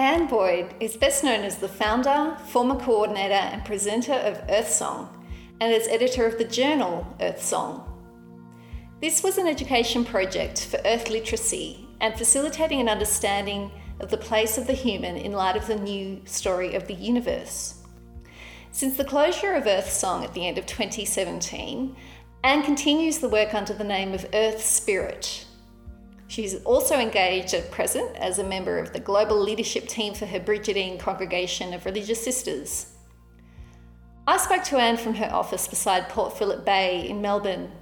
Anne Boyd is best known as the founder, former coordinator, and presenter of Earth Song, and as editor of the journal Earth Song. This was an education project for earth literacy and facilitating an understanding of the place of the human in light of the new story of the universe. Since the closure of Earth Song at the end of 2017, Anne continues the work under the name of Earth Spirit. She's also engaged at present as a member of the global leadership team for her Brigidine Congregation of Religious Sisters. I spoke to Anne from her office beside Port Phillip Bay in Melbourne.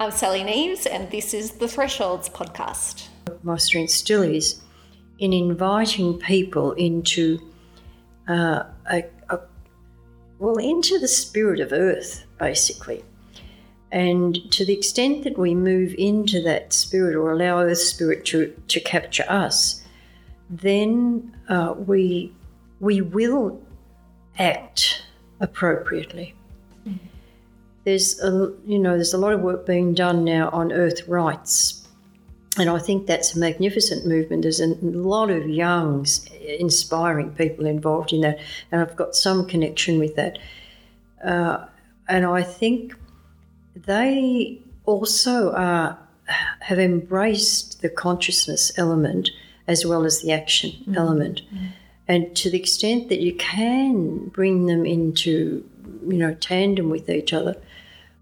I'm Sally Neves, and this is the Thresholds podcast. My strength still is in inviting people into uh, a, a, well, into the spirit of Earth, basically. And to the extent that we move into that spirit or allow Earth spirit to, to capture us, then uh, we, we will act appropriately. There's a, you know there's a lot of work being done now on Earth rights, and I think that's a magnificent movement. There's a lot of young, inspiring people involved in that, and I've got some connection with that. Uh, and I think they also are, have embraced the consciousness element as well as the action mm-hmm. element. Mm-hmm. And to the extent that you can bring them into, you know, tandem with each other,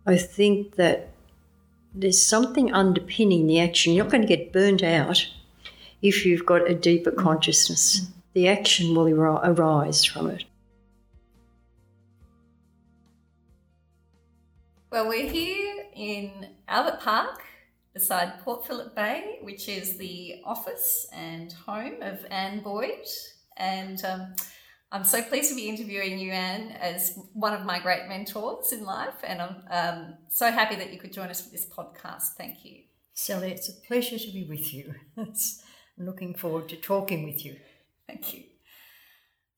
I think that there's something underpinning the action. You're not going to get burnt out if you've got a deeper consciousness. Mm-hmm. The action will arise from it. Well, we're here in Albert Park beside Port Phillip Bay, which is the office and home of Anne Boyd. And um, I'm so pleased to be interviewing you, Anne, as one of my great mentors in life. And I'm um, so happy that you could join us for this podcast. Thank you. Sally, it's a pleasure to be with you. I'm looking forward to talking with you. Thank you.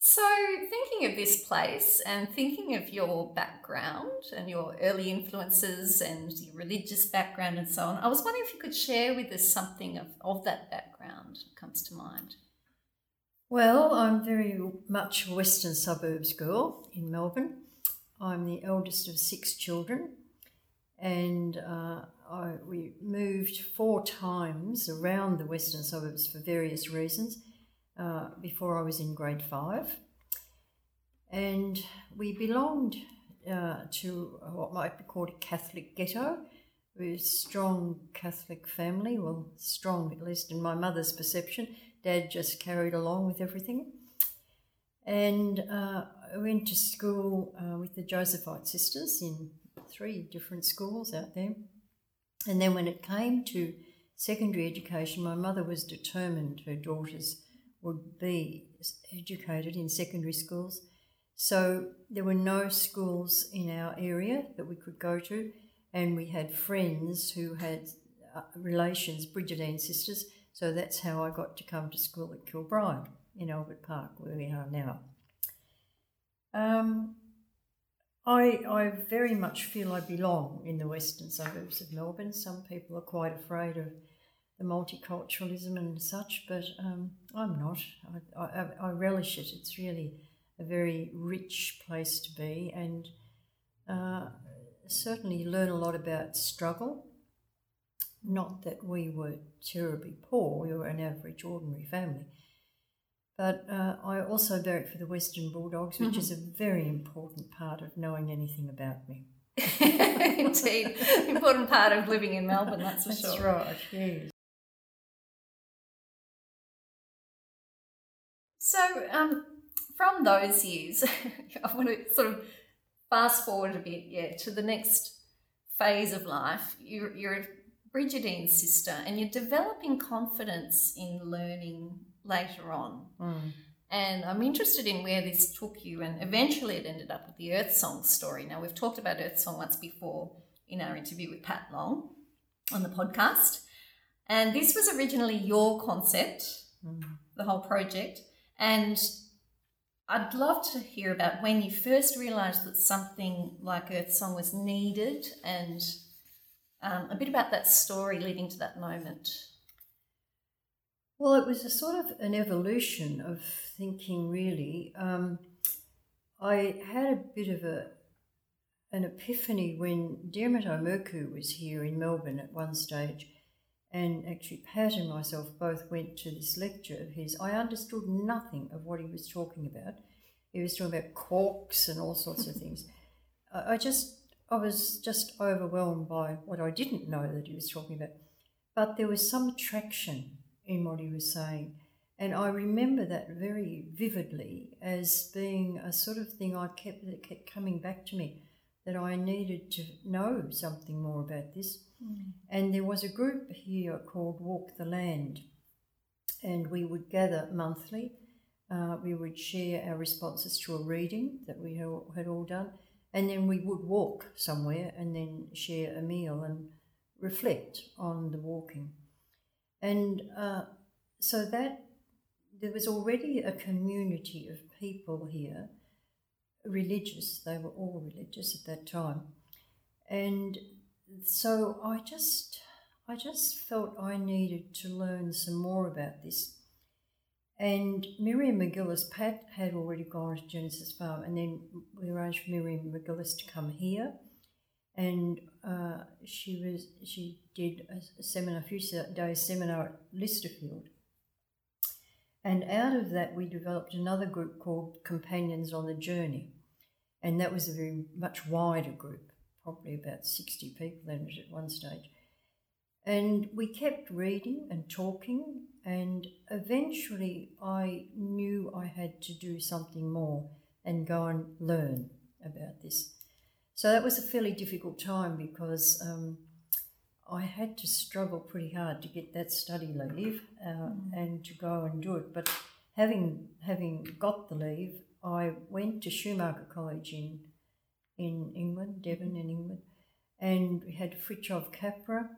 So, thinking of this place and thinking of your background and your early influences and your religious background and so on, I was wondering if you could share with us something of, of that background that comes to mind. Well, I'm very much a Western suburbs girl in Melbourne. I'm the eldest of six children, and uh, I, we moved four times around the Western suburbs for various reasons uh, before I was in grade five. And we belonged uh, to what might be called a Catholic ghetto. We a strong Catholic family, well, strong at least in my mother's perception. Dad just carried along with everything. And uh, I went to school uh, with the Josephite sisters in three different schools out there. And then when it came to secondary education, my mother was determined her daughters would be educated in secondary schools. So there were no schools in our area that we could go to, and we had friends who had uh, relations, Brigidine sisters. So that's how I got to come to school at Kilbride in Albert Park, where we are now. Um, I, I very much feel I belong in the western suburbs of Melbourne. Some people are quite afraid of the multiculturalism and such, but um, I'm not. I, I, I, relish it. It's really a very rich place to be, and uh, certainly learn a lot about struggle. Not that we were terribly poor, we were an average, ordinary family. But uh, I also barracked for the Western Bulldogs, which mm-hmm. is a very important part of knowing anything about me. Indeed, important part of living in Melbourne, that's for that's sure. That's right, yes. From those years, I want to sort of fast forward a bit, yeah, to the next phase of life. You're, you're sister and you're developing confidence in learning later on. Mm. And I'm interested in where this took you, and eventually it ended up with the Earth Song story. Now, we've talked about Earth Song once before in our interview with Pat Long on the podcast. And this was originally your concept, mm. the whole project. And I'd love to hear about when you first realised that something like Earth Song was needed and um, a bit about that story leading to that moment. Well, it was a sort of an evolution of thinking, really. Um, I had a bit of a an epiphany when Diarmuid O'Murchu was here in Melbourne at one stage, and actually Pat and myself both went to this lecture of his. I understood nothing of what he was talking about. He was talking about quarks and all sorts of things. I just, I was just overwhelmed by what I didn't know that he was talking about. But there was some attraction in what he was saying. And I remember that very vividly as being a sort of thing I kept that kept coming back to me that I needed to know something more about this. Mm. And there was a group here called Walk the Land, and we would gather monthly. Uh, we would share our responses to a reading that we had all done, and then we would walk somewhere and then share a meal and reflect on the walking. And uh, so that there was already a community of people here, religious, they were all religious at that time. And so I just I just felt I needed to learn some more about this. And Miriam MacGillis, Pat had already gone to Genesis Farm, and then we arranged for Miriam MacGillis to come here and uh, she was she did a, seminar, a few days seminar at Lysterfield. And out of that, we developed another group called Companions on the Journey, and that was a very much wider group, probably about sixty people in it at one stage. And we kept reading and talking, and eventually I knew I had to do something more and go and learn about this. So that was a fairly difficult time because um, I had to struggle pretty hard to get that study leave uh, mm. and to go and do it. But having having got the leave, I went to Schumacher College in in England, Devon in England, and we had Fritjof Capra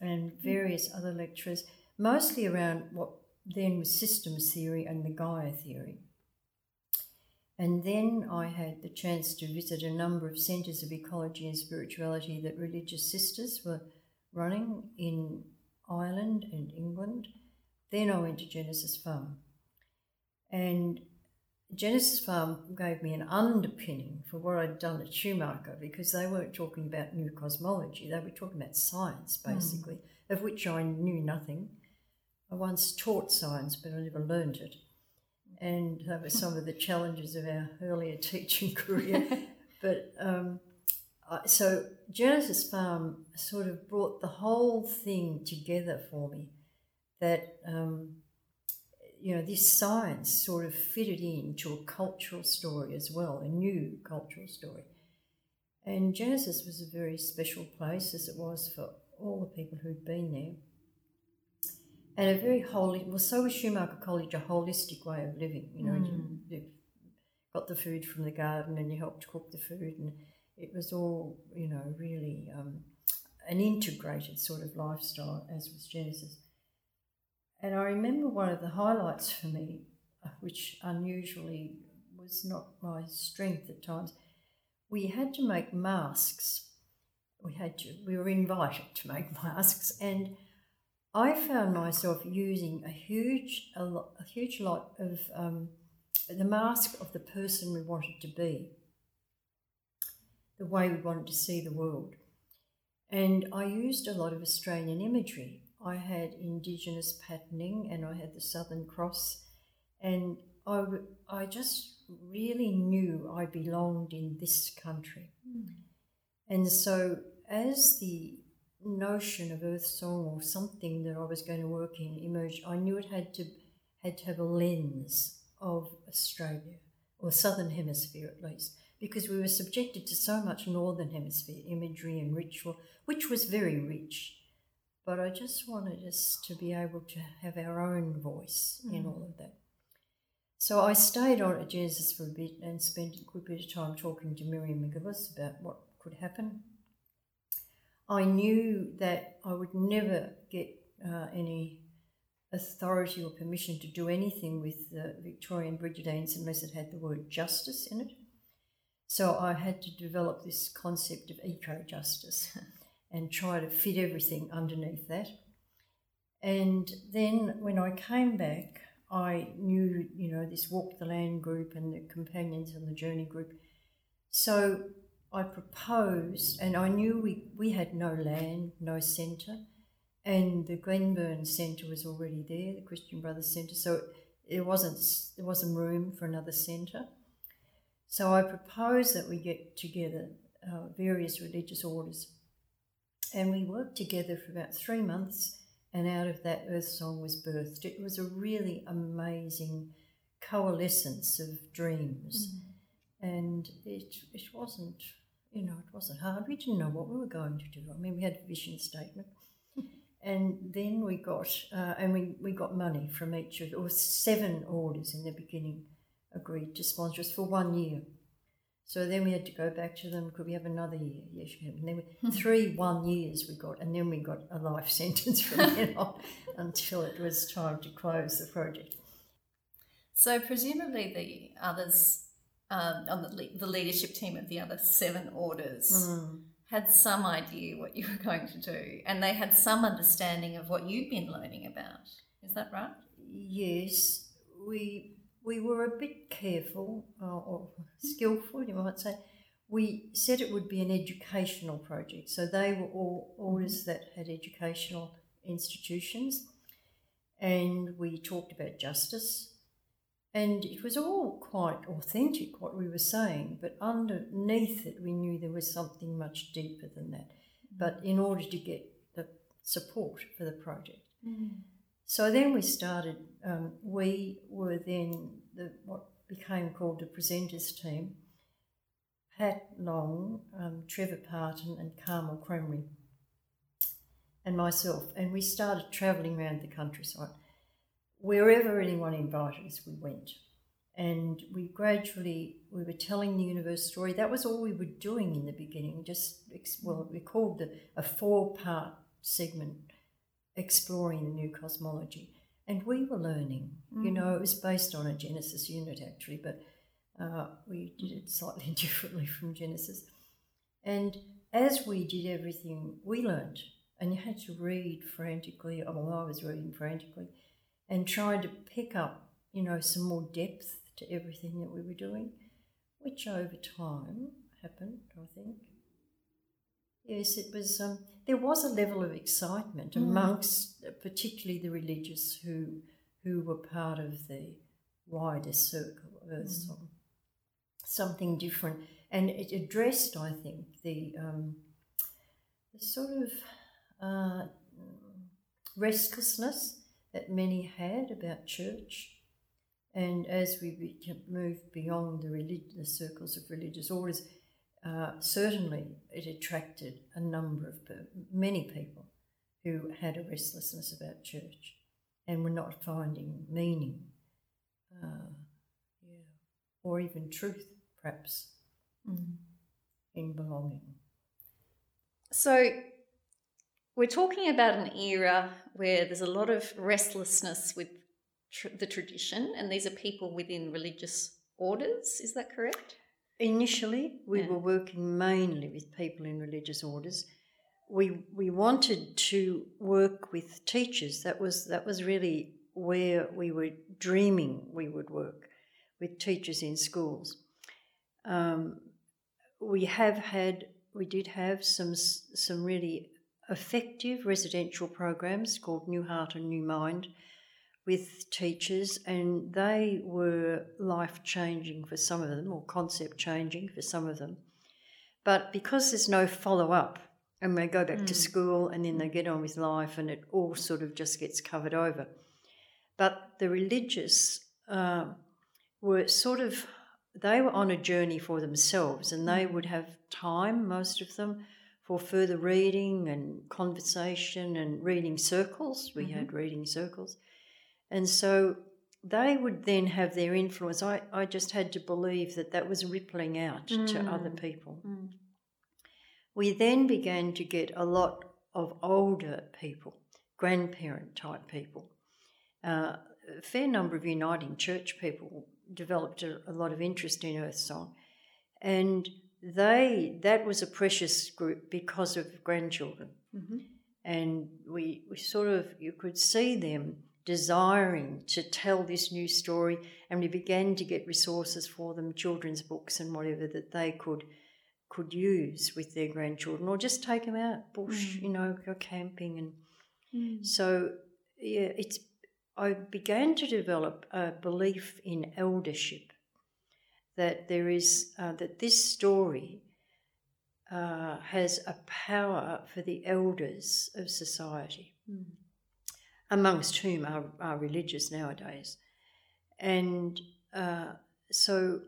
and various mm. other lecturers, mostly around what then was systems theory and the Gaia theory. And then I had the chance to visit a number of centres of ecology and spirituality that religious sisters were running in Ireland and England. Then I went to Genesis Farm. And Genesis Farm gave me an underpinning for what I'd done at Schumacher because they weren't talking about new cosmology, they were talking about science, hmm. basically, mm. of which I knew nothing. I once taught science, but I never learned it and that was some of the challenges of our earlier teaching career. but um, so Genesis Farm sort of brought the whole thing together for me. That um, you know this science sort of fitted into a cultural story as well, a new cultural story. And Genesis was a very special place, as it was for all the people who'd been there and a very holy. Well, so was Schumacher College a holistic way of living. You know, mm. you, you, got the food from the garden and you helped cook the food, and it was all you know really um, an integrated sort of lifestyle, as was Genesis. And I remember one of the highlights for me, which unusually was not my strength at times. We had to make masks. We had to. We were invited to make masks, and I found myself using a huge, a, a huge lot of um, the mask of the person we wanted to be, the way we wanted to see the world. And I used a lot of Australian imagery. I had Indigenous patterning and I had the Southern Cross, and I, I just really knew I belonged in this country. Mm. And so, as the notion of Earth Song or something that I was going to work in emerged, I knew it had to had to have a lens of Australia or Southern Hemisphere at least, because we were subjected to so much Northern Hemisphere imagery and ritual, which was very rich. But I just wanted us to be able to have our own voice mm. in all of that. So I stayed on at Genesis for a bit and spent a good bit of time talking to Miriam MacGillis about what could happen I knew that I would never get uh, any authority or permission to do anything with the Victorian Brigidines unless it had the word justice in it. So I had to develop this concept of eco justice and try to fit everything underneath that. And then when I came back, I knew, you know, this Walk the Land group and the Companions on the Journey group. So I proposed, and I knew we, we had no land, no centre, and the Glenburn Centre was already there, the Christian Brothers Centre, so it wasn't there wasn't room for another centre. So I propose that we get together uh, various religious orders, and we worked together for about three months and out of that Earth Song was birthed. It was a really amazing coalescence of dreams, mm and it it wasn't you know it wasn't hard. We didn't know what we were going to do. I mean, we had a vision statement. And then we got, uh, and we, we got money from each of, or seven orders in the beginning agreed to sponsor us for one year. So then we had to go back to them. Could we have another year? Yes, you can. And then we, three one years we got, and then we got a life sentence from then on until it was time to close the project. So presumably the others um, on the, the, leadership team of the other seven orders mm. had some idea what you were going to do, and they had some understanding of what you'd been learning about. Is that right? Yes, we we were a bit careful uh, or skillful, you might say. We said it would be an educational project, so they were all orders that had educational institutions, and we talked about justice, and it was all quite authentic what we were saying, but underneath it, we knew there was something much deeper than that. But in order to get the support for the project. Mm. So then we started, um, we were then the, what became called the presenters team. Pat Long, um, Trevor Parton, and Carmel Cremery, and myself. And we started travelling around the countryside. Wherever anyone invited us, we went. And we gradually, we were telling the universe story. That was all we were doing in the beginning. Just, well, we called the, a four part segment exploring the new cosmology. And we were learning. Mm. You know, it was based on a Genesis unit actually, but uh, we did it slightly differently from Genesis. And as we did everything, we learned. And you had to read frantically. Well, I was reading frantically and trying to pick up, you know, some more depth to everything that we were doing, which over time happened, I think. Yes, it was. Um, there was a level of excitement mm. amongst, uh, particularly the religious who who were part of the wider circle of Earth mm. Song. Something different, and it addressed, I think, the, um, the sort of uh, restlessness that many had about church. And as we moved beyond the, relig- the circles of religious orders, uh, certainly it attracted a number of many people who had a restlessness about church and were not finding meaning, uh, yeah, or even truth, perhaps, mm. in belonging. So, we're talking about an era where there's a lot of restlessness with tr- the tradition, and these are people within religious orders. Is that correct? Initially, we yeah. were working mainly with people in religious orders. We we wanted to work with teachers. That was that was really where we were dreaming we would work with teachers in schools. Um, we have had we did have some some really effective residential programs called New Heart and New Mind with teachers, and they were life changing for some of them, or concept changing for some of them. But because there's no follow up, and they go back mm. to school and then they get on with life, and it all sort of just gets covered over. But the religious uh, were sort of, they were on a journey for themselves, and they would have time, most of them, for further reading and conversation and reading circles. We mm-hmm. had reading circles and so they would then have their influence. I, I just had to believe that that was rippling out mm. to other people. Mm. We then began to get a lot of older people, grandparent type people. Uh, a fair number of Uniting Church people developed a, a lot of interest in Earth Song. And they that was a precious group because of grandchildren. Mm-hmm. and we, we sort of you could see them desiring to tell this new story and we began to get resources for them children's books and whatever that they could could use with their grandchildren or just take them out bush mm. you know go camping and mm. so yeah it's i began to develop a belief in eldership that there is uh, that this story uh, has a power for the elders of society, mm. Amongst whom are, are religious nowadays. And uh, so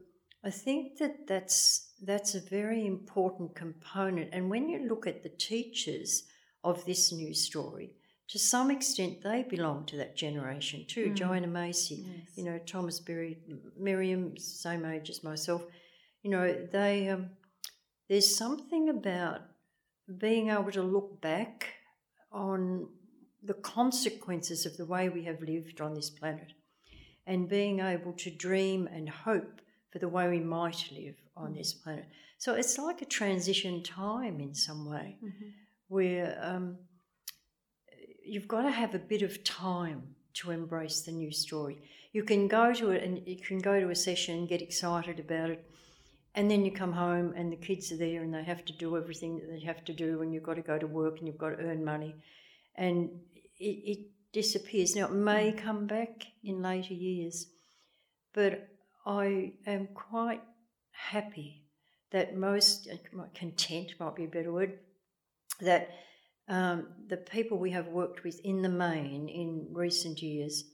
I think that that's, that's a very important component. And when you look at the teachers of this new story, to some extent they belong to that generation too. Mm. Joanna Macy, yes. you know, Thomas Berry, Miriam, same age as myself. You know, they um, there's something about being able to look back on the consequences of the way we have lived on this planet and being able to dream and hope for the way we might live on this planet. So it's like a transition time in some way mm-hmm. where um, you've got to have a bit of time to embrace the new story. You can go to it and you can go to a session and get excited about it and then you come home and the kids are there and they have to do everything that they have to do and you've got to go to work and you've got to earn money and it, it disappears. Now, it may mm. come back in later years, but I am quite happy that most, content might be a better word, that um, the people we have worked with in the main in recent years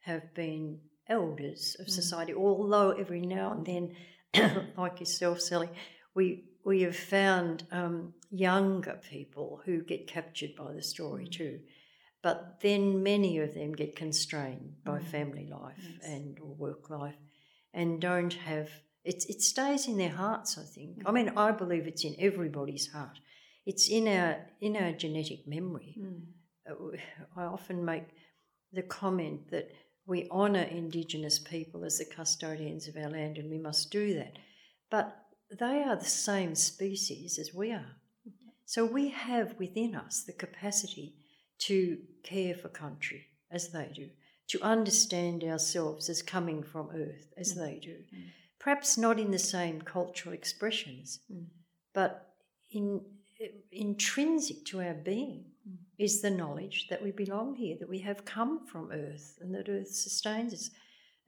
have been elders of mm. society, although every now and then like yourself, Sally, we we have found um, younger people who get captured by the story mm. too, but then many of them get constrained by mm. family life yes. and or work life, and don't have it. It stays in their hearts. I think. Mm. I mean, I believe it's in everybody's heart. It's in our in our genetic memory. Mm. Uh, I often make the comment that we honour Indigenous people as the custodians of our land, and we must do that. But they are the same species as we are. So we have within us the capacity to care for country as they do, to understand ourselves as coming from earth as mm. they do. Mm. Perhaps not in the same cultural expressions, mm. but in intrinsic to our being mm. is the knowledge that we belong here, that we have come from earth and that earth sustains us.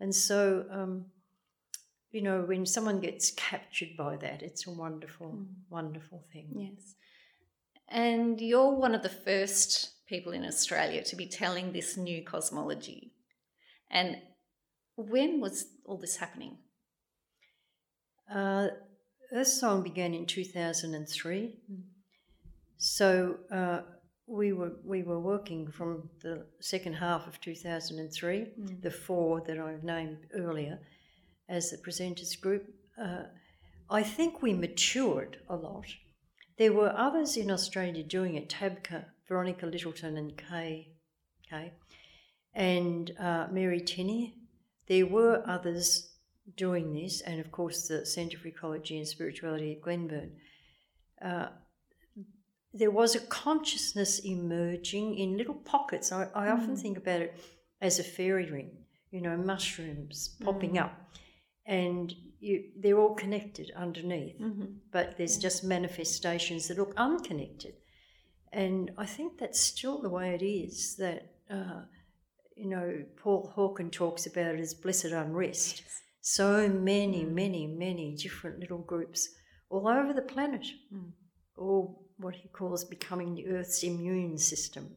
And so, um, you know, when someone gets captured by that, it's a wonderful, mm. wonderful thing. Yes. And you're one of the first people in Australia to be telling this new cosmology. And when was all this happening? Uh, Earth Song began in 2003. Mm. So uh, we were we were working from the second half of 2003, mm. the four that I named earlier, as the presenters group. Uh, I think we matured a lot. There were others in Australia doing it: Tabka, Veronica Littleton, and Kay, Kay, and uh, Mary Tinney. There were others doing this, and of course the Centre for Ecology and Spirituality at Glenburn. Uh, there was a consciousness emerging in little pockets. I, I often mm. think about it as a fairy ring, you know, mushrooms popping mm. up. And you, they're all connected underneath, mm-hmm. but there's just manifestations that look unconnected. And I think that's still the way it is that, uh, you know, Paul Hawken talks about it as blessed unrest. Yes. So many, many, many different little groups all over the planet. Mm or what he calls becoming the Earth's immune system.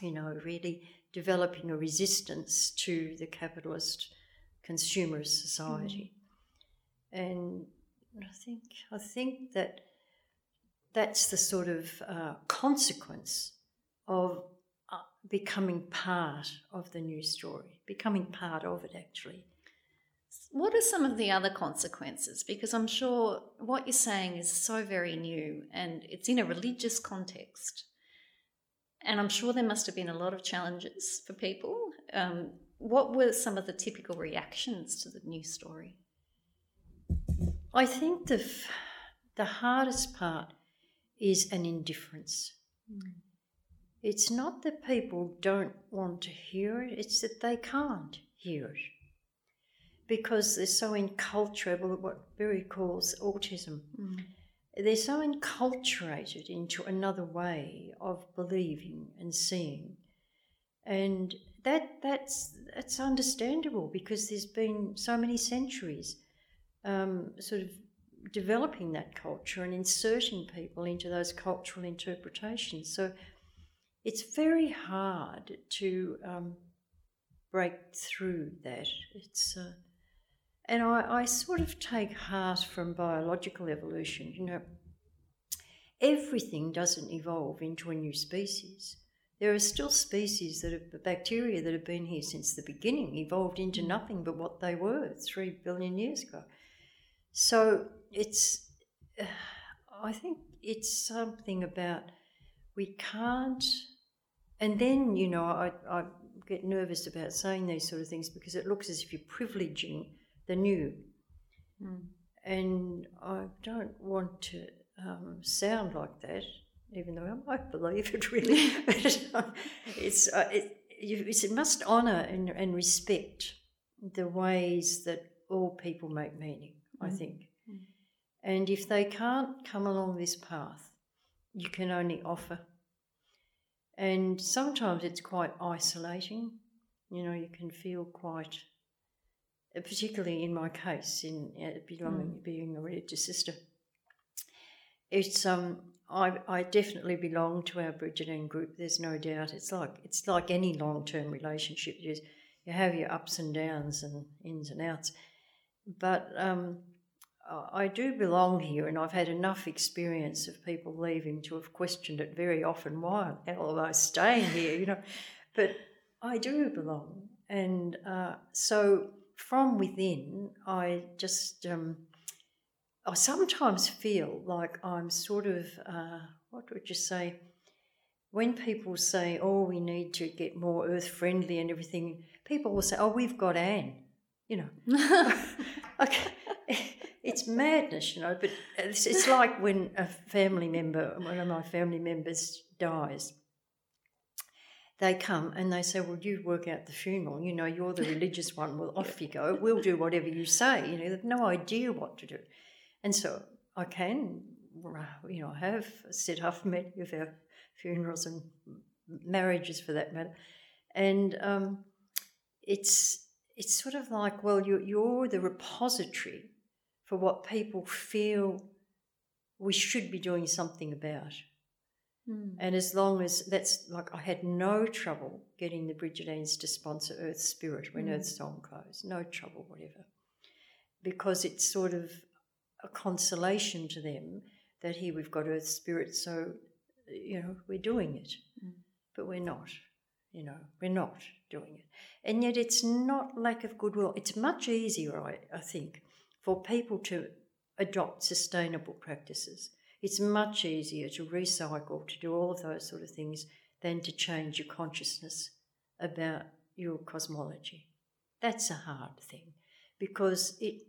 You know, really developing a resistance to the capitalist consumerist society. Mm. And I think I think that that's the sort of uh, consequence of uh, becoming part of the new story, becoming part of it actually. What are some of the other consequences? Because I'm sure what you're saying is so very new and it's in a religious context. And I'm sure there must have been a lot of challenges for people. Um, what were some of the typical reactions to the new story? I think the, the hardest part is an indifference. Mm. It's not that people don't want to hear it, it's that they can't hear it. Because they're so enculturated, what Berry calls autism. Mm. They're so enculturated into another way of believing and seeing. And that that's that's understandable because there's been so many centuries um, sort of developing that culture and inserting people into those cultural interpretations. So it's very hard to um, break through that. It's uh, and I, I sort of take heart from biological evolution. You know, everything doesn't evolve into a new species. There are still species that have bacteria that have been here since the beginning, evolved into nothing but what they were three billion years ago. So it's, I think it's something about we can't, and then, you know, I, I get nervous about saying these sort of things because it looks as if you're privileging the new. Mm. And I don't want to um, sound like that, even though I might believe it really. it's, uh, it, you, it must honour and, and respect the ways that all people make meaning, mm. I think. And if they can't come along this path, you can only offer. And sometimes it's quite isolating. You know, you can feel quite, particularly in my case, in uh, belonging, mm. being a religious sister. It's um, I, I definitely belong to our Brigidine group. There's no doubt. It's like it's like any long term relationship. You, you have your ups and downs and ins and outs, but um, I do belong here, and I've had enough experience of people leaving to have questioned it very often. Why the hell am I staying here? You know, but I do belong, and uh, so from within, I just um, I sometimes feel like I'm sort of uh, what would you say? When people say, "Oh, we need to get more earth friendly and everything," people will say, "Oh, we've got Anne," you know. okay it's madness, you know. But it's, it's like when a family member, one of my family members dies. They come and they say, "Well, you work out the funeral. You know, you're the religious one. Well, off you go. We'll do whatever you say." You know, they've no idea what to do, and so I can, you know, I have set up many of our funerals and marriages for that matter, and um, it's it's sort of like, well, you're, you're the repository for what people feel we should be doing something about. Mm. And as long as that's like, I had no trouble getting the Brigidines to sponsor Earth Spirit when mm. Earth Song closed, no trouble, whatever, because it's sort of a consolation to them that here we've got Earth Spirit, so, you know, we're doing it. Mm. But we're not, you know, we're not doing it. And yet it's not lack of goodwill. It's much easier, I, I think, for people to adopt sustainable practices. It's much easier to recycle, to do all of those sort of things, than to change your consciousness about your cosmology. That's a hard thing because it,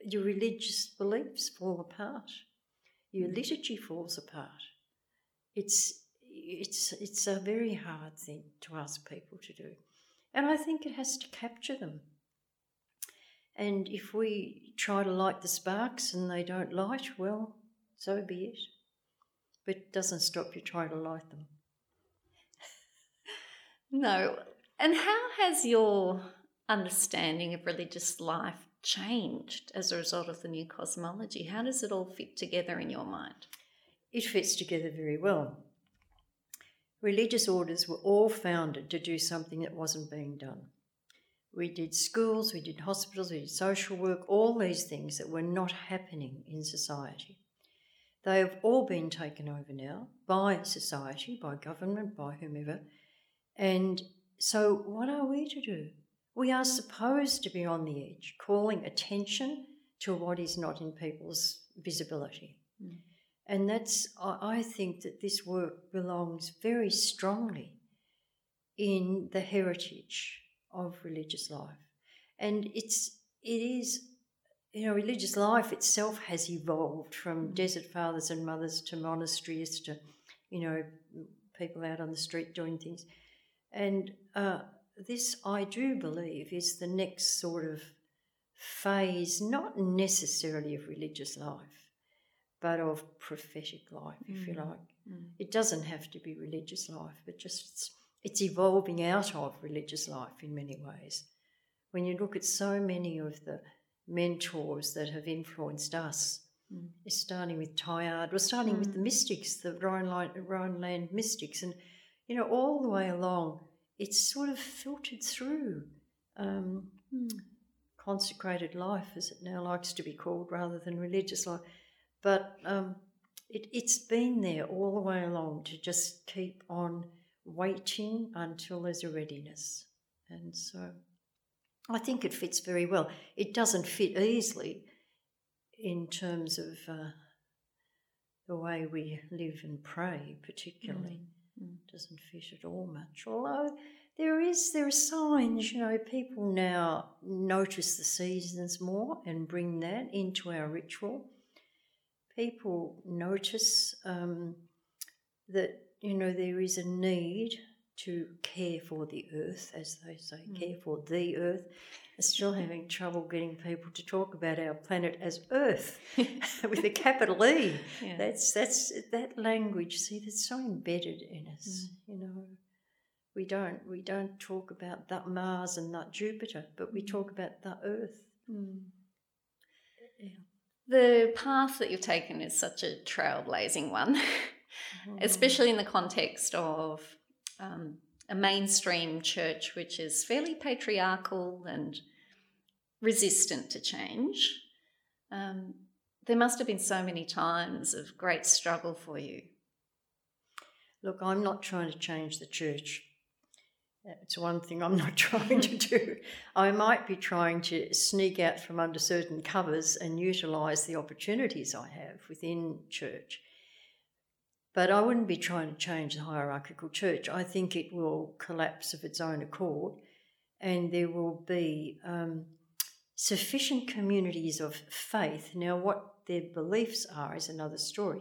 your religious beliefs fall apart, your mm. liturgy falls apart. It's, it's, it's a very hard thing to ask people to do. And I think it has to capture them. And if we try to light the sparks and they don't light, well, so be it. But it doesn't stop you trying to light them. no. And how has your understanding of religious life changed as a result of the new cosmology? How does it all fit together in your mind? It fits together very well. Religious orders were all founded to do something that wasn't being done. We did schools, we did hospitals, we did social work, all these things that were not happening in society. They have all been taken over now by society, by government, by whomever. And so, what are we to do? We are supposed to be on the edge, calling attention to what is not in people's visibility. Mm. And that's, I think that this work belongs very strongly in the heritage of religious life. And it's it is you know, religious life itself has evolved from desert fathers and mothers to monasteries to, you know, people out on the street doing things. And uh, this, I do believe, is the next sort of phase, not necessarily of religious life, but of prophetic life, if mm. you like. Mm. It doesn't have to be religious life, but just it's, evolving out of religious life in many ways. When you look at so many of the mentors that have influenced us, mm. it's starting with Teilhard, we're starting with the mm. mystics, the Rhineland mystics, and you know, all the way along, it's sort of filtered through. Um, mm consecrated life, as it now likes to be called, rather than religious life. But um, it, it's been there all the way along to just keep on waiting until there's a readiness. And so I think it fits very well. It doesn't fit easily in terms of uh, the way we live and pray, particularly. Mm. Doesn't fit at all much. Although there is there are signs, you know, people now notice the seasons more and bring that into our ritual. People notice um, that you know there is a need to care for the earth, as they say, mm. care for the earth. I'm still having trouble getting people to talk about our planet as Earth with a capital E. Yeah. That's that's that language. See, that's so embedded in us. Mm. You know, we don't we don't talk about that Mars and that Jupiter, but we talk about the Earth. Mm. Yeah. The path that you've taken is such a trailblazing one, mm. especially in the context of um, a mainstream church which is fairly patriarchal and resistant to change. Um, there must have been so many times of great struggle for you. Look, I'm not trying to change the church. It's one thing I'm not trying to do. I might be trying to sneak out from under certain covers and utilise the opportunities I have within church. But I wouldn't be trying to change the hierarchical church. I think it will collapse of its own accord, and there will be um, sufficient communities of faith. Now, what their beliefs are is another story,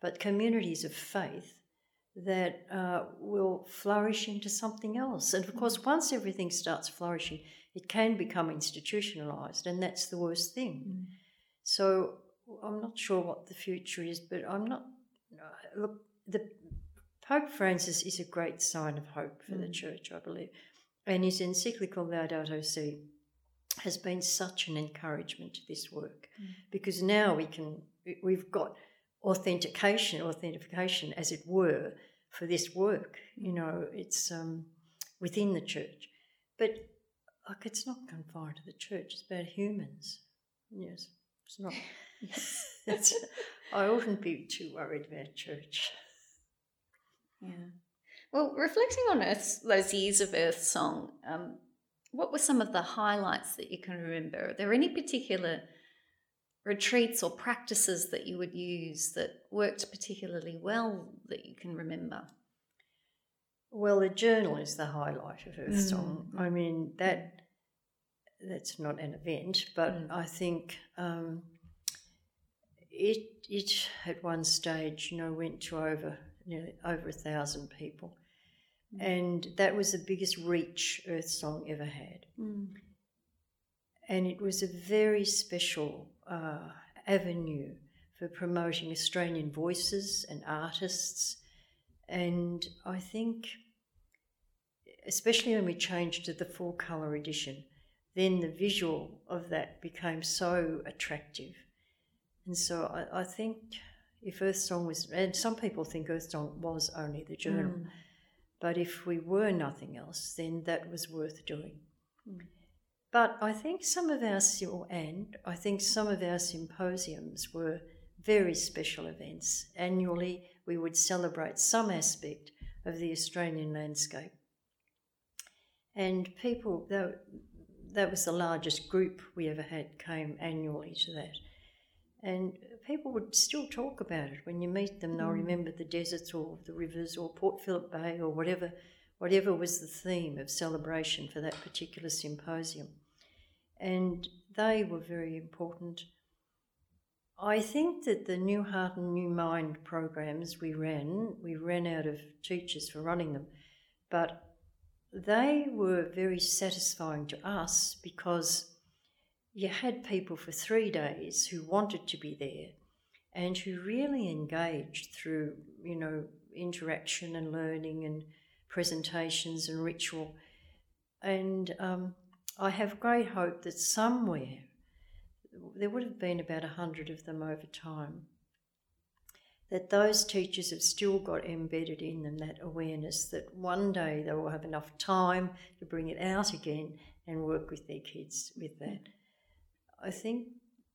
but communities of faith that uh, will flourish into something else. And of course, once everything starts flourishing, it can become institutionalized, and that's the worst thing. Mm. So I'm not sure what the future is, but I'm not. Uh, look, the Pope Francis is a great sign of hope for mm. the church, I believe, and his encyclical Laudato Si has been such an encouragement to this work mm. because now we can we've got authentication, authentication, as it were, for this work. You know, it's um, within the church, but like it's not confined to the church. It's about humans. Yes, it's not. it's, I wouldn't be too worried about church. Yeah. Well, reflecting on Earth, those years of Earth Song, um, what were some of the highlights that you can remember? Are there any particular retreats or practices that you would use that worked particularly well that you can remember? Well, the journal is the highlight of Earth Song. Mm. I mean that that's not an event, but mm. I think um, it it at one stage, you know, went to over nearly over a thousand people, mm. and that was the biggest reach Earth Song ever had. Mm and it was a very special uh, avenue for promoting Australian voices and artists. And I think, especially when we changed to the full colour edition, then the visual of that became so attractive. And so I, I think if Earth Song was, and some people think Earth Song was only the journal, mm. but if we were nothing else, then that was worth doing. Mm. But I think some of our and I think some of our symposiums were very special events. Annually, we would celebrate some aspect of the Australian landscape. And people, that, that was the largest group we ever had, came annually to that. And people would still talk about it. When you meet them, they'll mm. remember the deserts or the rivers or Port Phillip Bay or whatever, whatever was the theme of celebration for that particular symposium and they were very important. I think that the New Heart and New Mind programs we ran, we ran out of teachers for running them, but they were very satisfying to us because you had people for three days who wanted to be there and who really engaged through, you know, interaction and learning and presentations and ritual. And um, I have great hope that somewhere there would have been about a hundred of them over time. That those teachers have still got embedded in them that awareness that one day they will have enough time to bring it out again and work with their kids with that. I think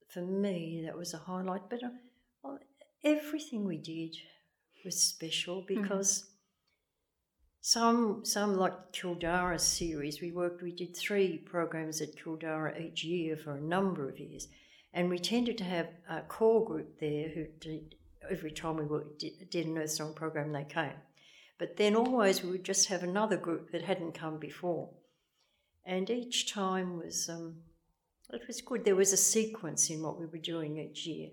for me that was a highlight, but uh, everything we did was special mm-hmm. because. Mm-hmm some some like Kildara series, we worked. We did three programs at Kildara each year for a number of years, and we tended to have a core group there who did every time we worked, did, did an Earth Song program. They came, but then always we would just have another group that hadn't come before, and each time was um, it was good. There was a sequence in what we were doing each year,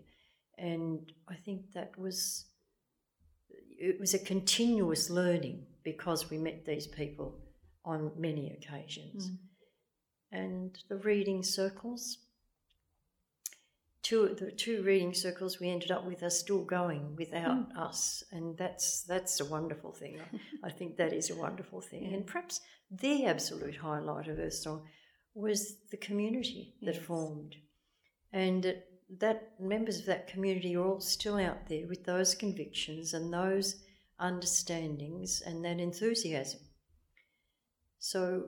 and I think that was it was a continuous learning because we met these people on many occasions. Mm. And the reading circles, two the two reading circles we ended up with are still going without mm. us, and that's that's a wonderful thing. I think that is a wonderful thing, yeah. and perhaps the absolute highlight of Earth Song was the community that yes. formed, and that members of that community are all still out there with those convictions and those understandings and that enthusiasm. So,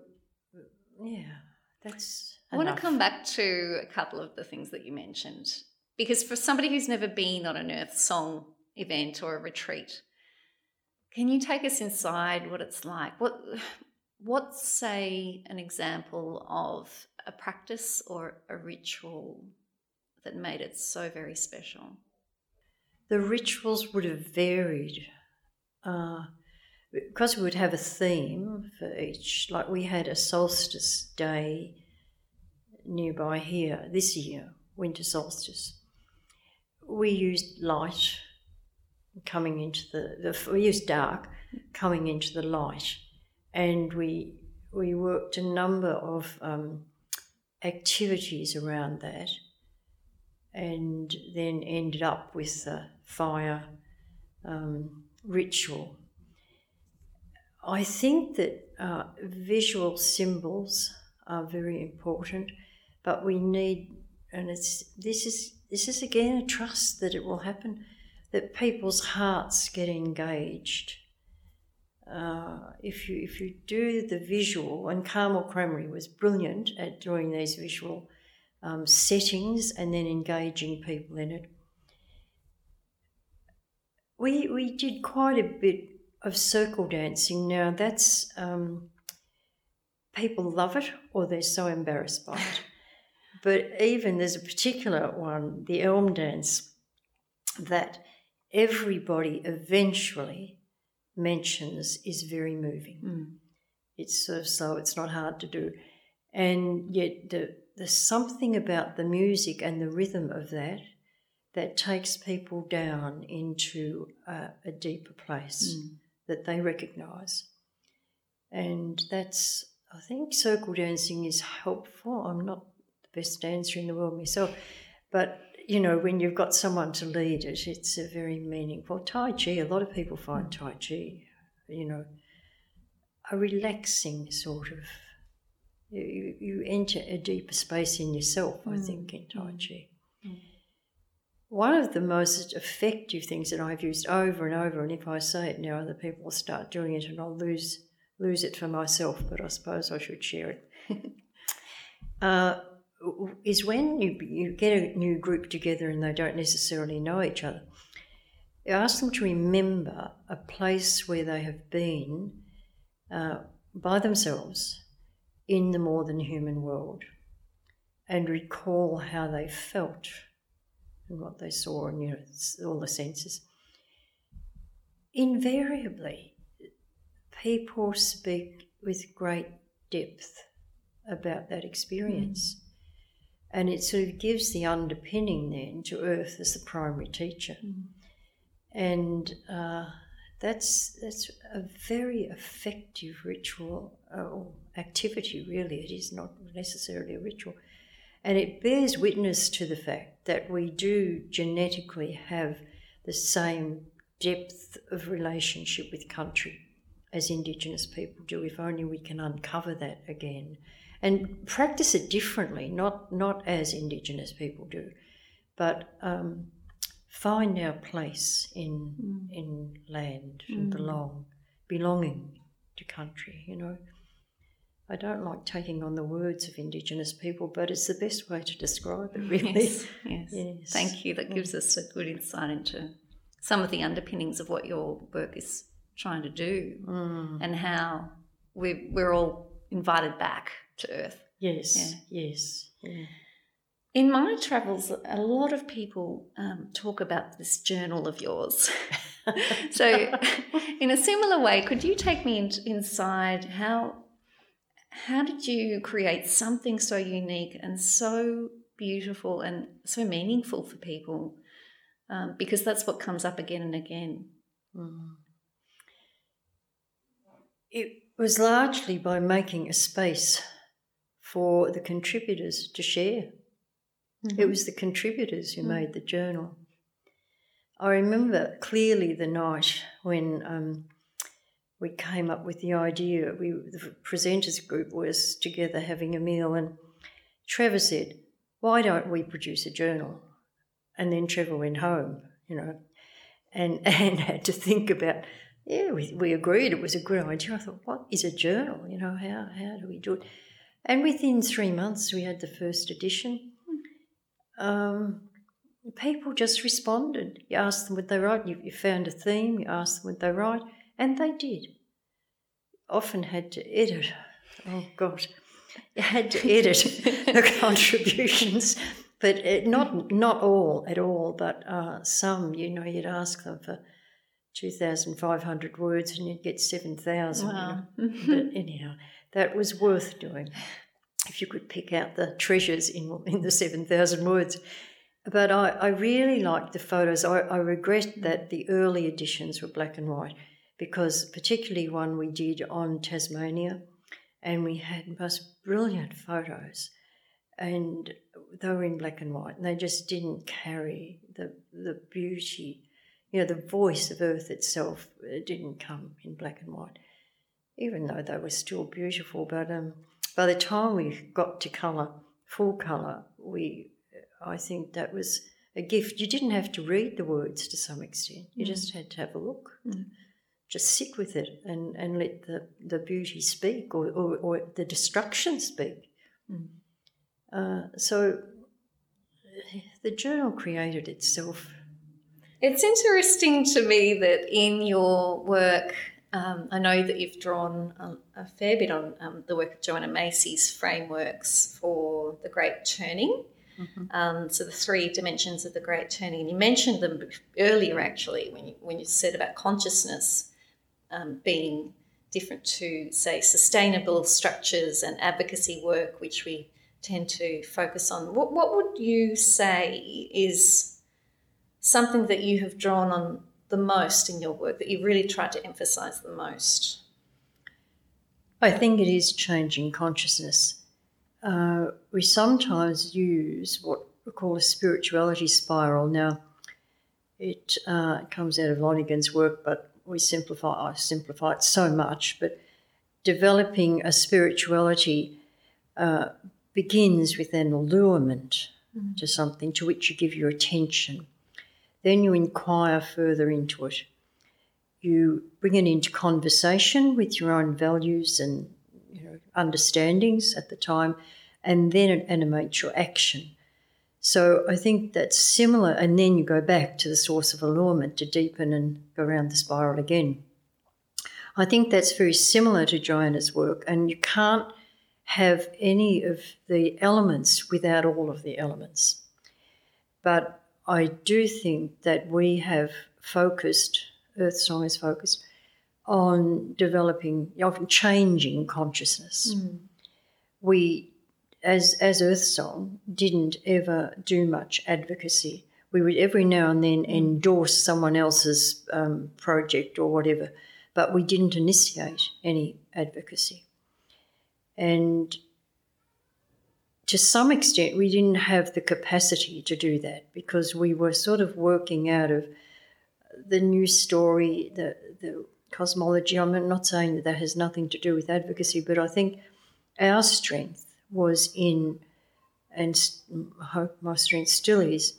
yeah, that's. I want to come back to a couple of the things that you mentioned because for somebody who's never been on an Earth Song event or a retreat, can you take us inside what it's like? What what's say an example of a practice or a ritual that made it so very special? The rituals would have varied uh, because we would have a theme for each, like we had a solstice day nearby here this year, winter solstice. We used light coming into the, the we used dark coming into the light, and we we worked a number of um, activities around that, and then ended up with the fire. Um, ritual. I think that uh, visual symbols are very important, but we need, and it's this is this is again a trust that it will happen, that people's hearts get engaged. Uh, if you if you do the visual, and Carmel Crameri was brilliant at doing these visual um, settings and then engaging people in it we we did quite a bit of circle dancing. Now that's um, people love it or they're so embarrassed by it. but even there's a particular one, the elm dance, that everybody eventually mentions is very moving. Mm. It's sort of so it's not hard to do, and yet the, there's something about the music and the rhythm of that that takes people down into a, a deeper place mm. that they recognise. And that's, I think, circle dancing is helpful. I'm not the best dancer in the world myself, but you know, when you've got someone to lead it, it's a very meaningful. Tai Chi, a lot of people find Tai Chi, you know, a relaxing sort of. You, you enter a deeper space in yourself, mm. I think, in Tai mm. Chi. Mm. One of the most effective things that I've used over and over, and if I say it now, other people will start doing it, and I'll lose lose it for myself. But I suppose I should share it. uh, is when you you get a new group together and they don't necessarily know each other. Ask them to remember a place where they have been uh, by themselves in the more than human world, and recall how they felt and what they saw and you know all the senses. Invariably, people speak with great depth about that experience. Mm. And it sort of gives the underpinning then to Earth as the primary teacher. And uh, that's, that's a very effective ritual uh, or activity, really. It is not necessarily a ritual. And it bears witness to the fact that we do genetically have the same depth of relationship with country as Indigenous people do, if only we can uncover that again and practice it differently, not, not as Indigenous people do, but um, find our place in, mm. in land and mm. belong, belonging to country, you know. I don't like taking on the words of Indigenous people, but it's the best way to describe it, really. Yes, yes. yes. Thank you. That gives us a good insight into some of the underpinnings of what your work is trying to do mm. and how we're, we're all invited back to Earth. Yes, yeah. yes. Yeah. In my travels, a lot of people um, talk about this journal of yours. so, in a similar way, could you take me in, inside how how did you create something so unique and so beautiful and so meaningful for people? Um, because that's what comes up again and again. Mm. It was largely by making a space for the contributors to share. Mm-hmm. It was the contributors who mm-hmm. made the journal. I remember clearly the night when um, we came up with the idea. We the presenters group was together having a meal, and Trevor said, "Why don't we produce a journal?" And then Trevor went home, you know, and and had to think about yeah, we, we agreed it was a good idea. I thought, what is a journal? You know, how, how do we do it? And within three months, we had the first edition. Um, people just responded. You asked them would they write, you, you found a theme, you asked them would they write, and they did. Often had to edit. Oh, God. You had to edit the contributions, but it, not not all at all, but uh, some. You know, you'd ask them for 2,500 words and you'd get 7,000. Wow. You know? but anyhow, that was worth doing if you could pick out the treasures in, in the 7,000 words. But I, I really liked the photos. I, I regret that the early editions were black and white because, particularly one we did on Tasmania, and we had most brilliant photos and they were in black and white and they just didn't carry the the beauty you know, the voice of Earth itself uh, didn't come in black and white, even though they were still beautiful. But um, by the time we got to colour, full colour, we, I think that was a gift. You didn't have to read the words to some extent. You mm. just had to have a look. Mm. Just sit with it and, and let the, the beauty speak or, or, or the destruction speak. Mm. Uh, so the journal created itself it's interesting to me that in your work, um, I know that you've drawn a, a fair bit on um, the work of Joanna Macy's frameworks for the Great Turning. Mm-hmm. Um, so the three dimensions of the Great Turning, and you mentioned them earlier actually when you, when you said about consciousness um, being different to say sustainable structures and advocacy work, which we tend to focus on. What, what would you say is something that you have drawn on the most in your work that you really tried to emphasize the most? I think it is changing consciousness. Uh, we sometimes use what we call a spirituality spiral. Now, it uh, comes out of Lonergan's work, but we simplify. I simplify it so much. But developing a spirituality uh, begins with an allurement mm-hmm. to something to which you give your attention. Then you inquire further into it. You bring it into conversation with your own values and you know, understandings at the time, and then it animates your action. So I think that's similar, and then you go back to the source of allurement to deepen and go around the spiral again. I think that's very similar to Joanna's work, and you can't have any of the elements without all of the elements. But I do think that we have focused, Earth Song is focused on developing, often changing consciousness. Mm. We as as Earth Song didn't ever do much advocacy. We would every now and then endorse someone else's um, project or whatever, but we didn't initiate any advocacy. And to some extent, we didn't have the capacity to do that because we were sort of working out of the news story, the, the cosmology. I'm not saying that that has nothing to do with advocacy, but I think our strength was in, and hope my strength still is,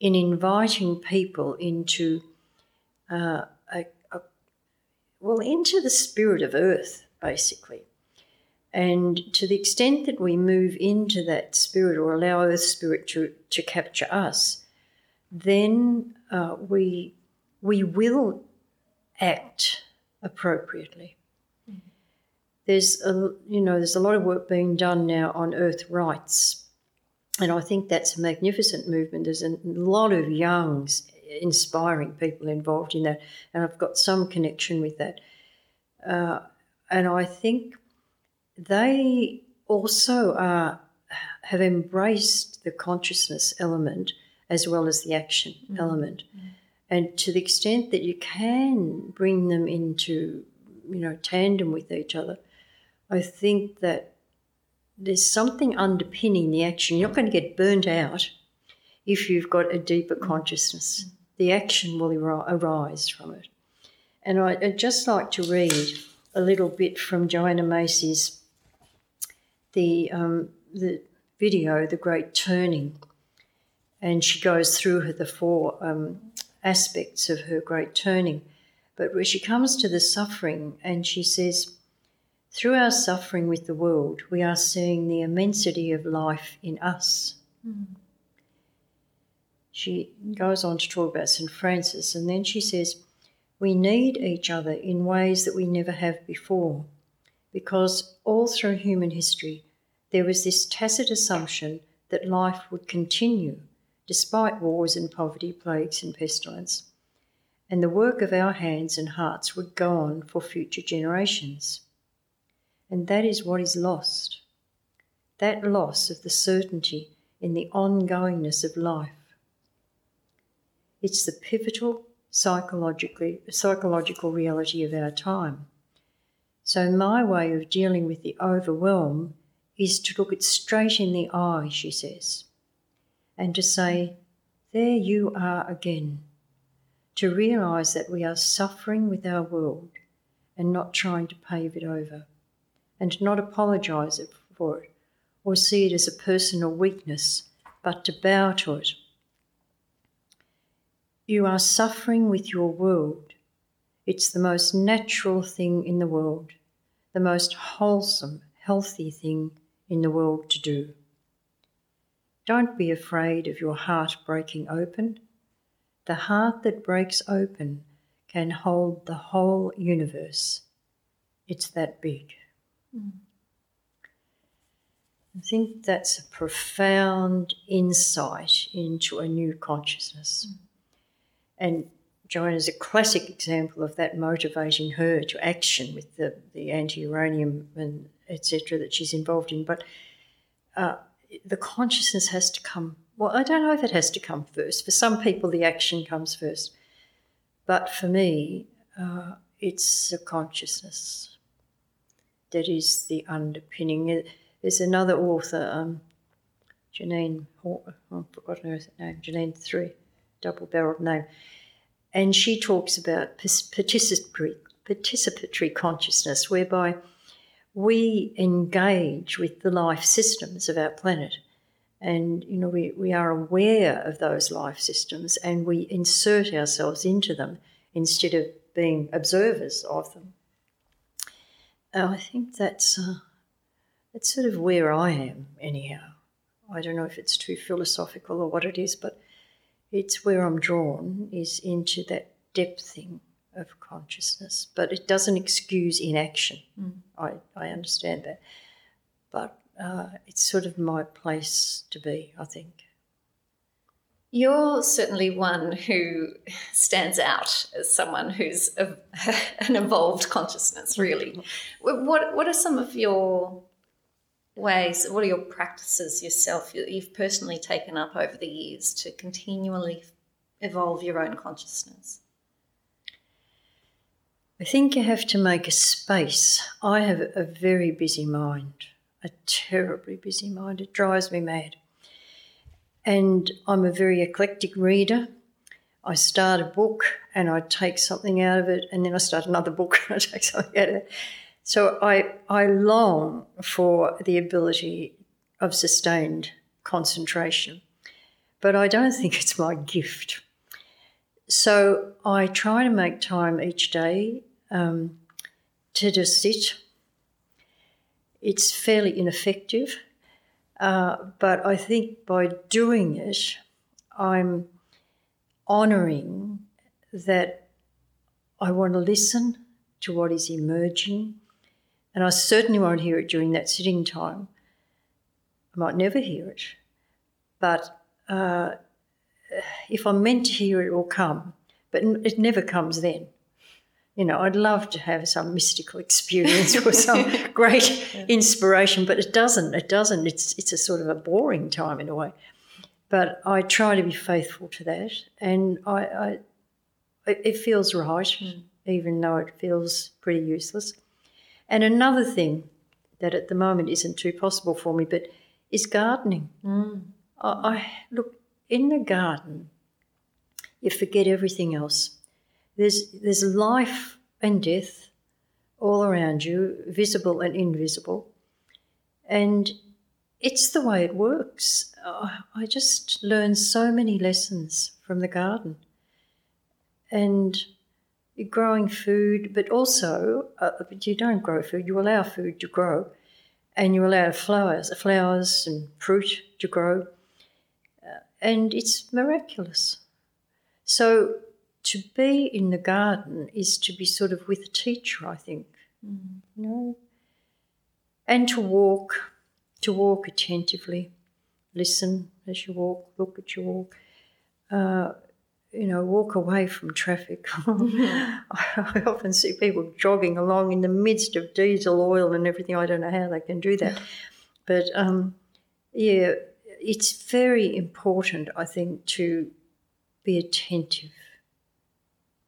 in inviting people into uh, a, a, well, into the spirit of Earth, basically. And to the extent that we move into that spirit or allow Earth spirit to, to capture us, then uh, we, we will act appropriately. There's a, you know there's a lot of work being done now on Earth rights, and I think that's a magnificent movement. There's a lot of young, inspiring people involved in that, and I've got some connection with that. Uh, and I think they also are, have embraced the consciousness element as well as the action mm-hmm. element. Mm-hmm. And to the extent that you can bring them into, you know, tandem with each other, I think that there's something underpinning the action. You're not going to get burnt out if you've got a deeper mm-hmm. consciousness. The action will arise from it. And I'd just like to read a little bit from Joanna Macy's the um, the video, The Great Turning, and she goes through the four um, aspects of her great turning. But where she comes to the suffering, and she says, through our suffering with the world, we are seeing the immensity of life in us. Mm. She goes on to talk about St. Francis, and then she says, We need each other in ways that we never have before because all through human history there was this tacit assumption that life would continue despite wars and poverty, plagues and pestilence, and the work of our hands and hearts would go on for future generations. And that is what is lost that loss of the certainty in the ongoingness of life. It's the pivotal psychologically, psychological reality of our time. So, my way of dealing with the overwhelm is to look it straight in the eye, she says, and to say, There you are again. To realise that we are suffering with our world and not trying to pave it over, and not apologise for it or see it as a personal weakness, but to bow to it. You are suffering with your world. It's the most natural thing in the world the most wholesome, healthy thing in the world to do. Don't be afraid of your heart breaking open. The heart that breaks open can hold the whole universe. It's that big. Mm. I think that's a profound insight into a new consciousness. Mm. And Joanna is a classic example of that motivating her to action with the, the anti uranium and etc. that she's involved in. But uh, the consciousness has to come. Well, I don't know if it has to come first. For some people, the action comes first. But for me, uh, it's the consciousness that is the underpinning. There's another author, um, Janine, I've forgotten her name, Janine Three, double barreled name and she talks about participatory, participatory consciousness, whereby we engage with the life systems of our planet. And, you know, we, we are aware of those life systems and we insert ourselves into them instead of being observers of them. Uh, I think that's, uh, that's sort of where I am, anyhow. I don't know if it's too philosophical or what it is, but it's where I'm drawn is into that depthing of consciousness. But it doesn't excuse inaction. Mm. I, I understand that. But uh, it's sort of my place to be, I think. You're certainly one who stands out as someone who's a, an evolved consciousness, really. What, what are some of your ways, what are your practices yourself you've personally taken up over the years to continually evolve your own consciousness? I think you have to make a space. I have a very busy mind, a terribly busy mind. It drives me mad. And I'm a very eclectic reader. I start a book and I take something out of it, and then I start another book and I take something out of it. So I, I long for the ability of sustained concentration, but I don't think it's my gift. So I try to make time each day um, to just sit. It's fairly ineffective, uh, but I think by doing it, I'm honouring that I want to listen to what is emerging, and I certainly won't hear it during that sitting time. I might never hear it, but uh, if I'm meant to hear it, it will come, but it never comes then you know, I'd love to have some mystical experience or some great inspiration, but it doesn't. It doesn't. It's it's a sort of a boring time in a way. But I try to be faithful to that, and I, I it feels right, mm. even though it feels pretty useless. And another thing that at the moment isn't too possible for me, but is gardening. Mm. I, I look in the garden. You forget everything else there's, there's life and death all around you, visible and invisible. And it's the way it works. Oh, I just learned so many lessons from the garden. And growing food, but also, uh, but you don't grow food, you allow food to grow. And you allow flowers, flowers and fruit to grow. Uh, and it's miraculous. So to be in the garden is to be sort of with a teacher, I think. Mm. You know? And to walk, to walk attentively, listen as you walk, look at your walk. Uh, you know, walk away from traffic. I often see people jogging along in the midst of diesel oil and everything. I don't know how they can do that. But um, yeah, it's very important, I think, to be attentive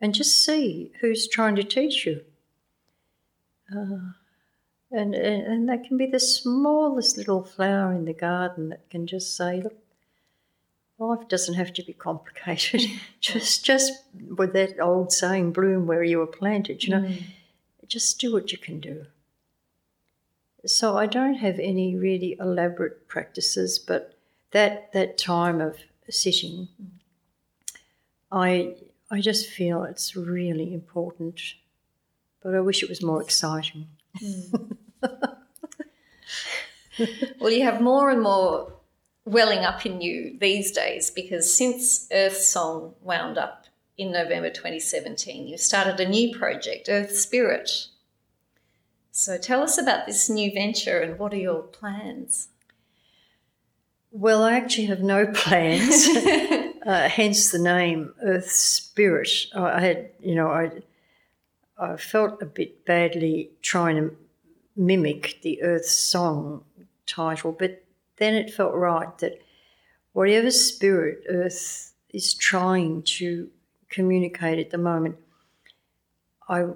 and just see who's trying to teach you. Uh, and, and, and that can be the smallest little flower in the garden that can just say, look, life doesn't have to be complicated. just just with that old saying, bloom where you were planted, you know, mm. just do what you can do. So I don't have any really elaborate practices, but that that time of sitting, I I just feel it's really important, but I wish it was more exciting. Mm. well, you have more and more welling up in you these days because since Earth Song wound up in November 2017, you've started a new project, Earth Spirit. So tell us about this new venture and what are your plans? Well, I actually have no plans. uh, hence the name Earth Spirit. I had, you know, I, I felt a bit badly trying to mimic the Earth Song title, but then it felt right that whatever spirit Earth is trying to communicate at the moment, I,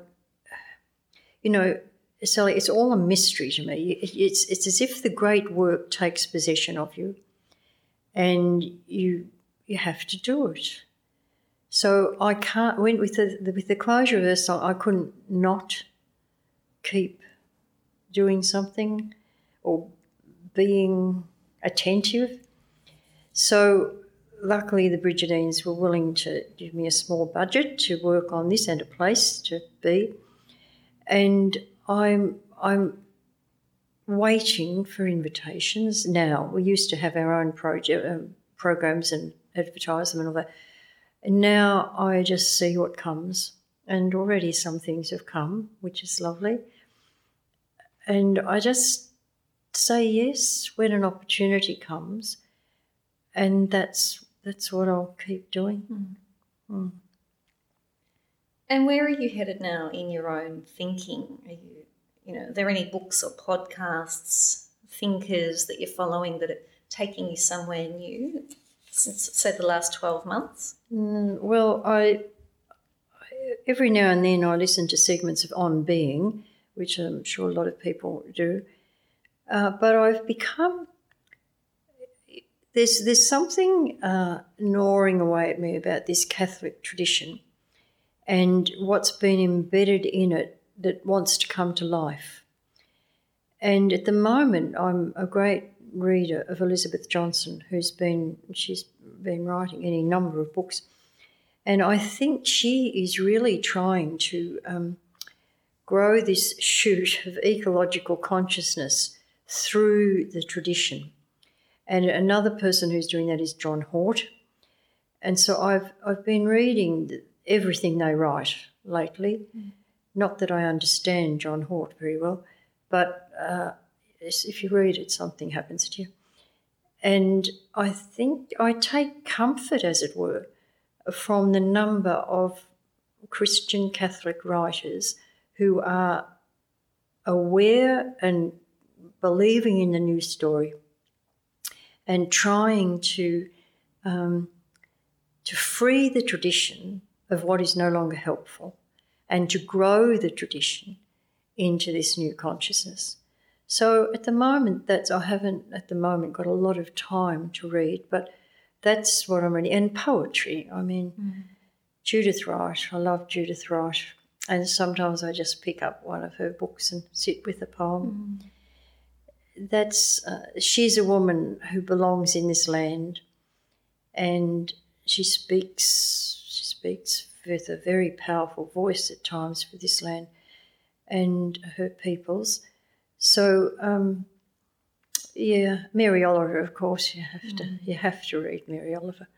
you know, Sally, it's all a mystery to me. It's it's as if the great work takes possession of you, and you you have to do it. So I can't. When, with the with the closure of this I couldn't not keep doing something or being attentive. So luckily, the Brigidines were willing to give me a small budget to work on this and a place to be, and I'm I'm waiting for invitations now. We used to have our own project um, programs and advertise them and all that. And now I just see what comes. And already some things have come, which is lovely. And I just say yes when an opportunity comes. And that's that's what I'll keep doing. Mm. Mm. And where are you headed now in your own thinking? Are you, you know, are there any books or podcasts, thinkers that you're following that are taking you somewhere new since, say, the last 12 months? Mm, well, I every now and then I listen to segments of On Being, which I'm sure a lot of people do. Uh, but I've become there's there's something uh, gnawing away at me about this Catholic tradition and what's been embedded in it that wants to come to life. And at the moment, I'm a great reader of Elizabeth Johnson, who's been she's been writing any number of books, and I think she is really trying to um, grow this shoot of ecological consciousness through the tradition. And another person who's doing that is John Haught. And so I've I've been reading everything they write lately. Mm. Not that I understand John Haught very well, but uh, if you read it, something happens to you. And I think I take comfort, as it were, from the number of Christian Catholic writers who are aware and believing in the new story and trying to um, to free the tradition of what is no longer helpful and to grow the tradition into this new consciousness. So at the moment, that's I haven't at the moment got a lot of time to read, but that's what I'm reading. And poetry. I mean, mm. Judith Wright. I love Judith Wright, and sometimes I just pick up one of her books and sit with a poem. Mm. That's uh, she's a woman who belongs in this land, and she speaks. She speaks with a very powerful voice at times for this land and her peoples. So um, yeah, Mary Oliver, of course, you have to mm. you have to read Mary Oliver.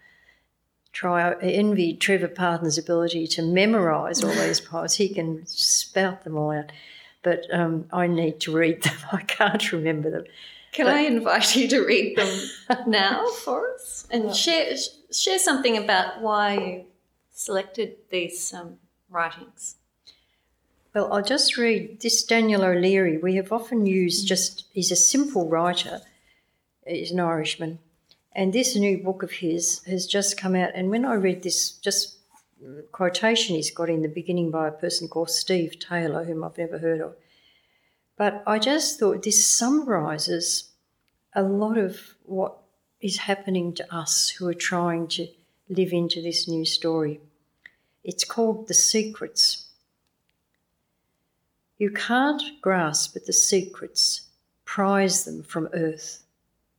Try envy Trevor Parton's ability to memorise all these poems. He can spout them all out, but um, I need to read them. I can't remember them. Can but, I invite you to read them now for us and well, share share something about why you selected these um, writings? Well, I'll just read this Daniel O'Leary. We have often used just, he's a simple writer, he's an Irishman. And this new book of his has just come out. And when I read this, just quotation he's got in the beginning by a person called Steve Taylor, whom I've never heard of. But I just thought this summarises a lot of what is happening to us who are trying to live into this new story. It's called The Secrets. You can't grasp at the secrets, prize them from earth,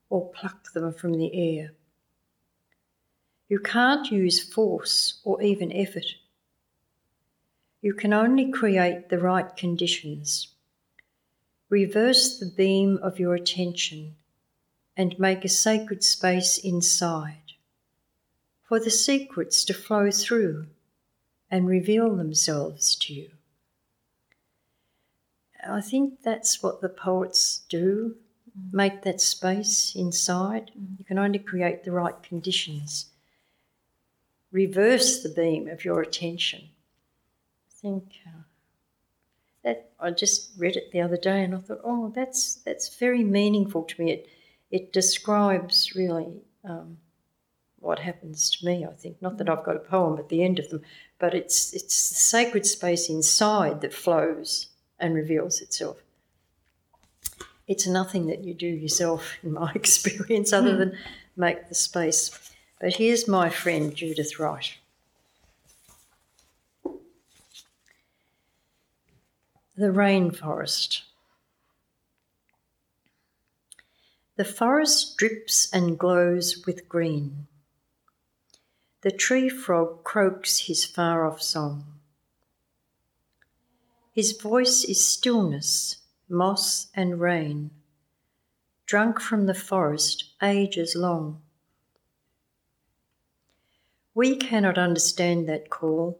or pluck them from the air. You can't use force or even effort. You can only create the right conditions. Reverse the beam of your attention and make a sacred space inside for the secrets to flow through and reveal themselves to you. I think that's what the poets do mm. make that space inside. Mm. You can only create the right conditions. Reverse the beam of your attention. I think uh, that I just read it the other day and I thought, oh, that's that's very meaningful to me. It it describes really um, what happens to me. I think not that mm. I've got a poem at the end of them, but it's it's the sacred space inside that flows and reveals itself. It's nothing that you do yourself, in my experience, other than make the space. But here's my friend Judith Wright. The rainforest. The forest drips and glows with green. The tree frog croaks his far off song. His voice is stillness, moss and rain, drunk from the forest ages long. We cannot understand that call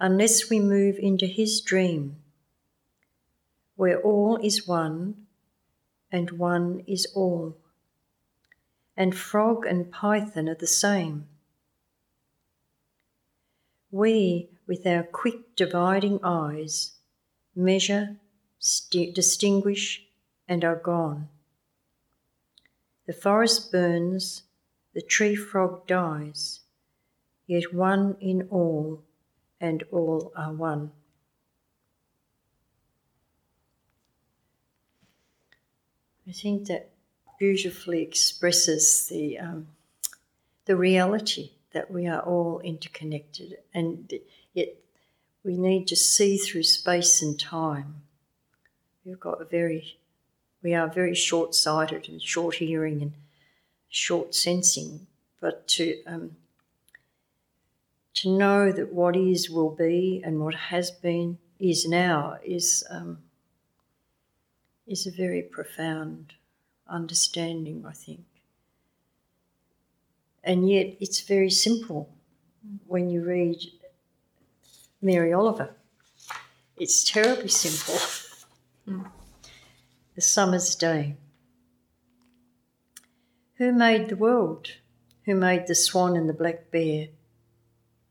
unless we move into his dream, where all is one and one is all, and frog and python are the same. We, with our quick dividing eyes, measure, st- distinguish, and are gone. The forest burns, the tree frog dies, yet one in all, and all are one. I think that beautifully expresses the um, the reality that we are all interconnected, and yet we need to see through space and time. We've got a very, we are very short-sighted and short hearing and short sensing, but to um, to know that what is will be and what has been is now is um, is a very profound understanding, I think. And yet it's very simple when you read Mary Oliver. It's terribly simple. The summer's day. Who made the world? Who made the swan and the black bear?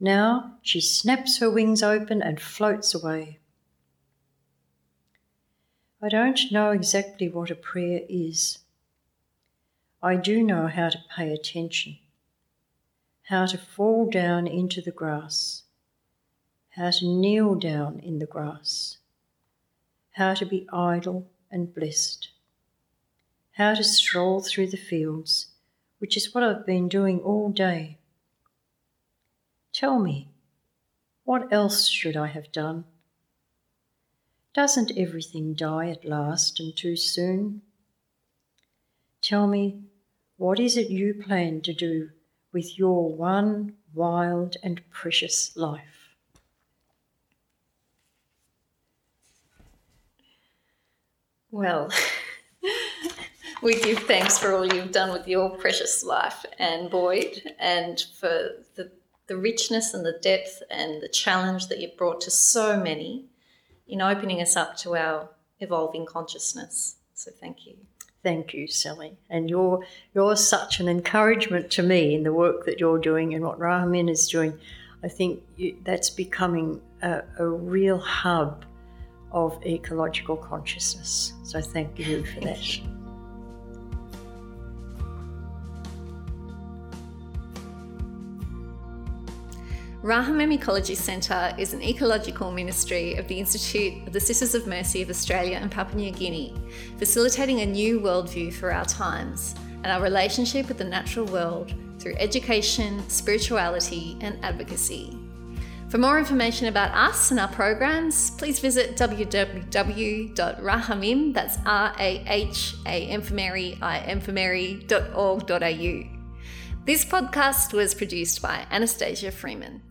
Now she snaps her wings open and floats away. I don't know exactly what a prayer is. I do know how to pay attention, how to fall down into the grass, how to kneel down in the grass, how to be idle and blessed, how to stroll through the fields, which is what I've been doing all day. Tell me, what else should I have done? Doesn't everything die at last and too soon? Tell me, what is it you plan to do with your one wild and precious life? Well, we give thanks for all you've done with your precious life and Boyd, and for the, the richness and the depth and the challenge that you've brought to so many in opening us up to our evolving consciousness. So thank you. Thank you, Sally. And you're, you're such an encouragement to me in the work that you're doing and what Rahamim is doing. I think you, that's becoming a, a real hub of ecological consciousness. So thank you for that. Rahamim Ecology Centre is an ecological ministry of the Institute of the Sisters of Mercy of Australia and Papua New Guinea, facilitating a new worldview for our times and our relationship with the natural world through education, spirituality, and advocacy. For more information about us and our programs, please visit www.rahamim, that's R-A-H-A-M for Mary, I-M for Mary. This podcast was produced by Anastasia Freeman.